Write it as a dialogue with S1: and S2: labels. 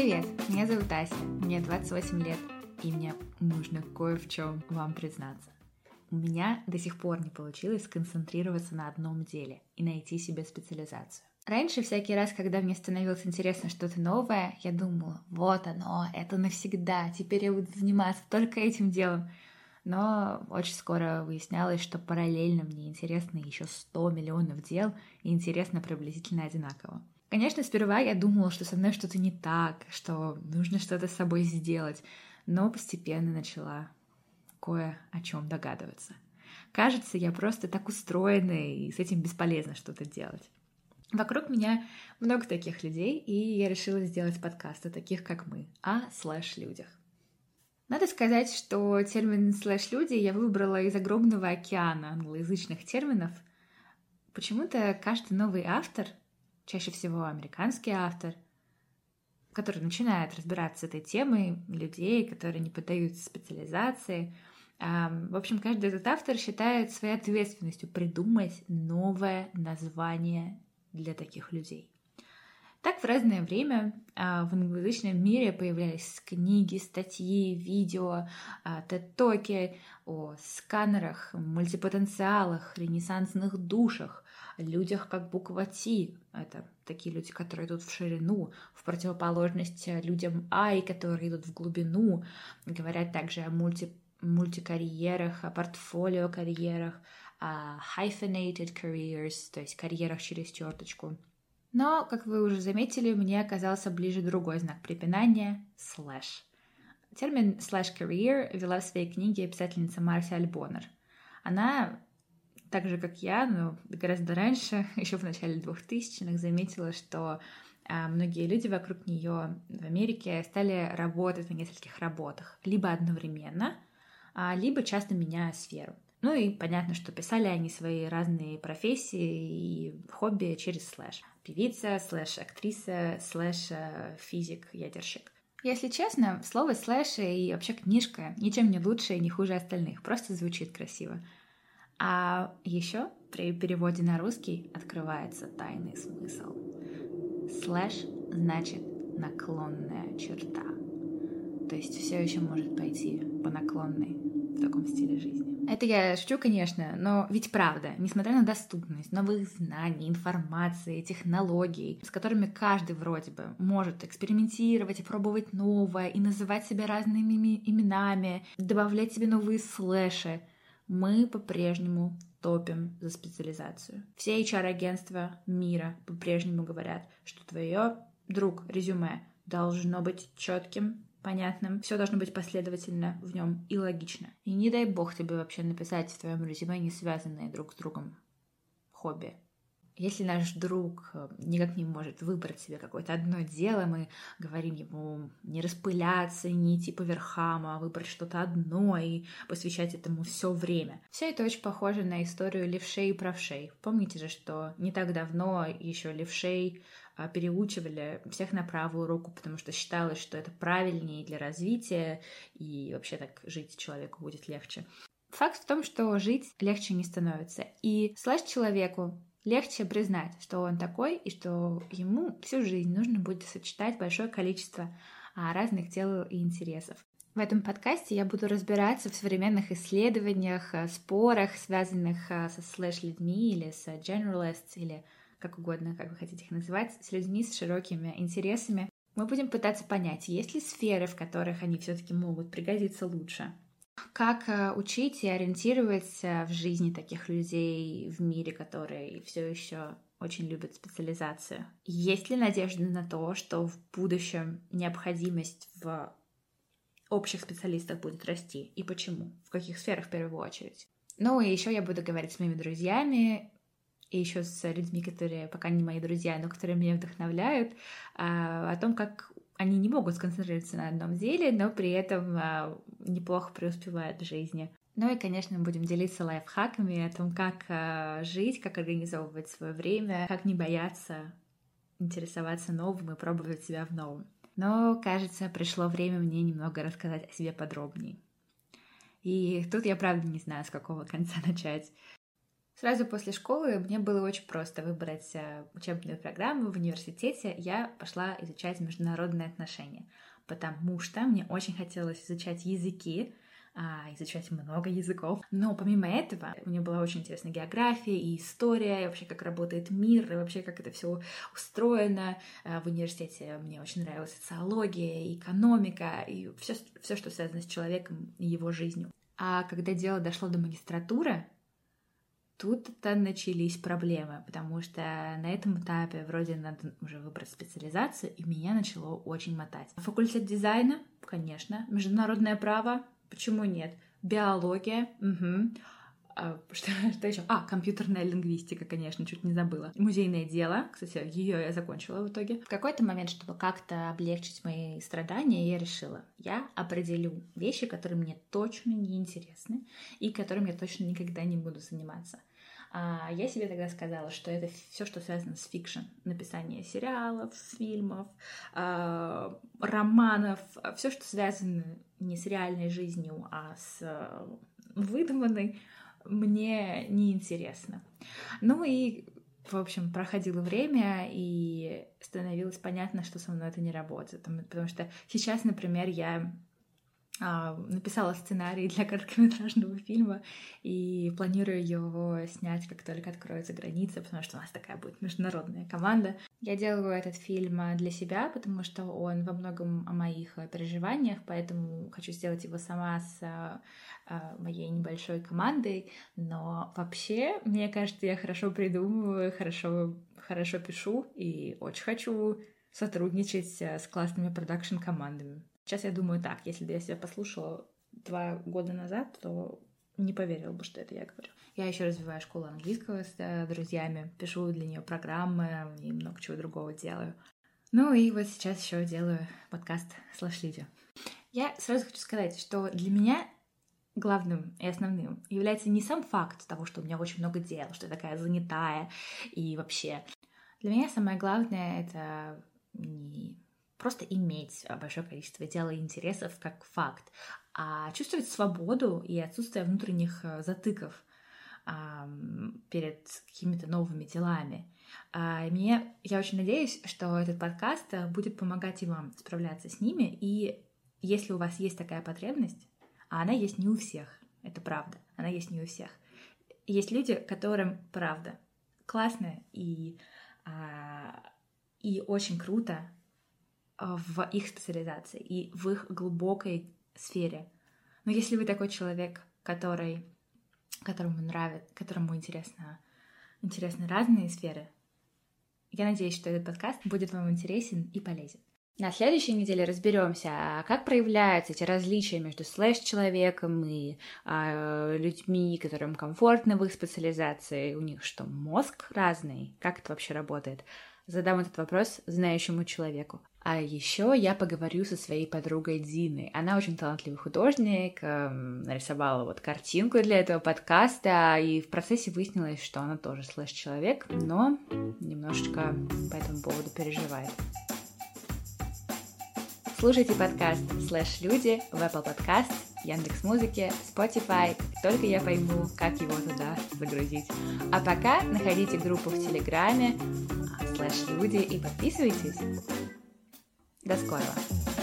S1: Привет, меня зовут Ася, мне 28 лет, и мне нужно кое в чем вам признаться. У меня до сих пор не получилось сконцентрироваться на одном деле и найти себе специализацию. Раньше всякий раз, когда мне становилось интересно что-то новое, я думала, вот оно, это навсегда, теперь я буду заниматься только этим делом. Но очень скоро выяснялось, что параллельно мне интересно еще 100 миллионов дел, и интересно приблизительно одинаково. Конечно, сперва я думала, что со мной что-то не так, что нужно что-то с собой сделать, но постепенно начала кое о чем догадываться. Кажется, я просто так устроена, и с этим бесполезно что-то делать. Вокруг меня много таких людей, и я решила сделать подкаст о таких, как мы, о слэш-людях. Надо сказать, что термин слэш-люди я выбрала из огромного океана англоязычных терминов. Почему-то каждый новый автор, чаще всего американский автор, который начинает разбираться с этой темой, людей, которые не поддаются специализации, в общем, каждый этот автор считает своей ответственностью придумать новое название для таких людей. Так в разное время а, в англоязычном мире появлялись книги, статьи, видео, тед-токи о сканерах, мультипотенциалах, ренессансных душах, людях как буква Т. Это такие люди, которые идут в ширину, в противоположность людям I, которые идут в глубину. Говорят также о мульти мультикарьерах, о портфолио-карьерах, о hyphenated careers, то есть карьерах через черточку – но, как вы уже заметили, мне оказался ближе другой знак препинания — слэш. Термин slash career вела в своей книге писательница Марси Альбонер. Она, так же как я, но гораздо раньше, еще в начале 2000-х, заметила, что а, многие люди вокруг нее в Америке стали работать на нескольких работах, либо одновременно, а, либо часто меняя сферу. Ну и понятно, что писали они свои разные профессии и хобби через слэш. Певица, слэш-актриса, слэш-физик-ядерщик. Если честно, слово слэш и вообще книжка ничем не лучше и не хуже остальных, просто звучит красиво. А еще при переводе на русский открывается тайный смысл. Слэш значит наклонная черта. То есть все еще может пойти по наклонной в таком стиле жизни. Это я шучу, конечно, но ведь правда, несмотря на доступность новых знаний, информации, технологий, с которыми каждый вроде бы может экспериментировать и пробовать новое, и называть себя разными именами, добавлять себе новые слэши, мы по-прежнему топим за специализацию. Все HR-агентства мира по-прежнему говорят, что твое, друг, резюме должно быть четким, понятным, все должно быть последовательно в нем и логично. И не дай бог тебе вообще написать в твоем резюме не связанные друг с другом хобби. Если наш друг э, никак не может выбрать себе какое-то одно дело, мы говорим ему не распыляться, не идти по верхам, а выбрать что-то одно и посвящать этому все время. Все это очень похоже на историю левшей и правшей. Помните же, что не так давно еще левшей а, переучивали всех на правую руку, потому что считалось, что это правильнее для развития, и вообще так жить человеку будет легче. Факт в том, что жить легче не становится. И слэш человеку легче признать, что он такой, и что ему всю жизнь нужно будет сочетать большое количество а, разных дел и интересов. В этом подкасте я буду разбираться в современных исследованиях, а, спорах, связанных со слэш-людьми или с generalists, или как угодно, как вы хотите их называть, с людьми с широкими интересами. Мы будем пытаться понять, есть ли сферы, в которых они все-таки могут пригодиться лучше. Как э, учить и ориентироваться в жизни таких людей в мире, которые все еще очень любят специализацию. Есть ли надежда на то, что в будущем необходимость в общих специалистах будет расти? И почему? В каких сферах в первую очередь? Ну и еще я буду говорить с моими друзьями и еще с людьми, которые пока не мои друзья, но которые меня вдохновляют, а, о том, как они не могут сконцентрироваться на одном деле, но при этом а, неплохо преуспевают в жизни. Ну и, конечно, будем делиться лайфхаками о том, как а, жить, как организовывать свое время, как не бояться интересоваться новым и пробовать себя в новом. Но, кажется, пришло время мне немного рассказать о себе подробнее. И тут я правда не знаю, с какого конца начать. Сразу после школы мне было очень просто выбрать э, учебную программу в университете. Я пошла изучать международные отношения, потому что мне очень хотелось изучать языки, а, изучать много языков. Но помимо этого, мне была очень интересна география и история, и вообще как работает мир, и вообще как это все устроено. А, в университете мне очень нравилась социология, экономика, и все, все, что связано с человеком и его жизнью. А когда дело дошло до магистратуры, тут-то начались проблемы, потому что на этом этапе вроде надо уже выбрать специализацию, и меня начало очень мотать. Факультет дизайна, конечно, международное право, почему нет? Биология, угу. А, что, что еще? А, компьютерная лингвистика, конечно, чуть не забыла. Музейное дело, кстати, ее я закончила в итоге. В какой-то момент, чтобы как-то облегчить мои страдания, я решила, я определю вещи, которые мне точно не интересны и которыми я точно никогда не буду заниматься. А я себе тогда сказала, что это все, что связано с fiction, написание сериалов, фильмов, э, романов, все, что связано не с реальной жизнью, а с э, выдуманной, мне неинтересно. Ну и в общем, проходило время, и становилось понятно, что со мной это не работает. Потому что сейчас, например, я а, написала сценарий для короткометражного фильма и планирую его снять, как только откроется граница, потому что у нас такая будет международная команда. Я делаю этот фильм для себя, потому что он во многом о моих переживаниях, поэтому хочу сделать его сама с а, моей небольшой командой, но вообще, мне кажется, я хорошо придумываю, хорошо, хорошо пишу и очень хочу сотрудничать с классными продакшн-командами. Сейчас я думаю так, если бы я себя послушала два года назад, то не поверила бы, что это я говорю. Я еще развиваю школу английского с э, друзьями, пишу для нее программы и много чего другого делаю. Ну и вот сейчас еще делаю подкаст «Слышь, люди». Я сразу хочу сказать, что для меня главным и основным является не сам факт того, что у меня очень много дел, что я такая занятая и вообще. Для меня самое главное — это просто иметь а, большое количество дел и интересов как факт, а чувствовать свободу и отсутствие внутренних э, затыков перед какими-то новыми делами. А, мне, я очень надеюсь, что этот подкаст э, будет помогать и вам справляться с ними. И если у вас есть такая потребность, а она есть не у всех, это правда, она есть не у всех. Есть люди, которым правда классно и, а, и очень круто в их специализации и в их глубокой сфере. Но если вы такой человек, который, которому нравится, которому интересно, интересны разные сферы, я надеюсь, что этот подкаст будет вам интересен и полезен. На следующей неделе разберемся, как проявляются эти различия между слэш-человеком и э, людьми, которым комфортно в их специализации. У них что, мозг разный? Как это вообще работает? Задам этот вопрос знающему человеку. А еще я поговорю со своей подругой Диной. Она очень талантливый художник, эм, нарисовала вот картинку для этого подкаста, и в процессе выяснилось, что она тоже слэш-человек, но немножечко по этому поводу переживает. Слушайте подкаст «Слэш Люди» в Apple Podcast, Яндекс Музыке, Spotify, только я пойму, как его туда загрузить. А пока находите группу в Телеграме «Слэш Люди» и подписывайтесь. До скорого!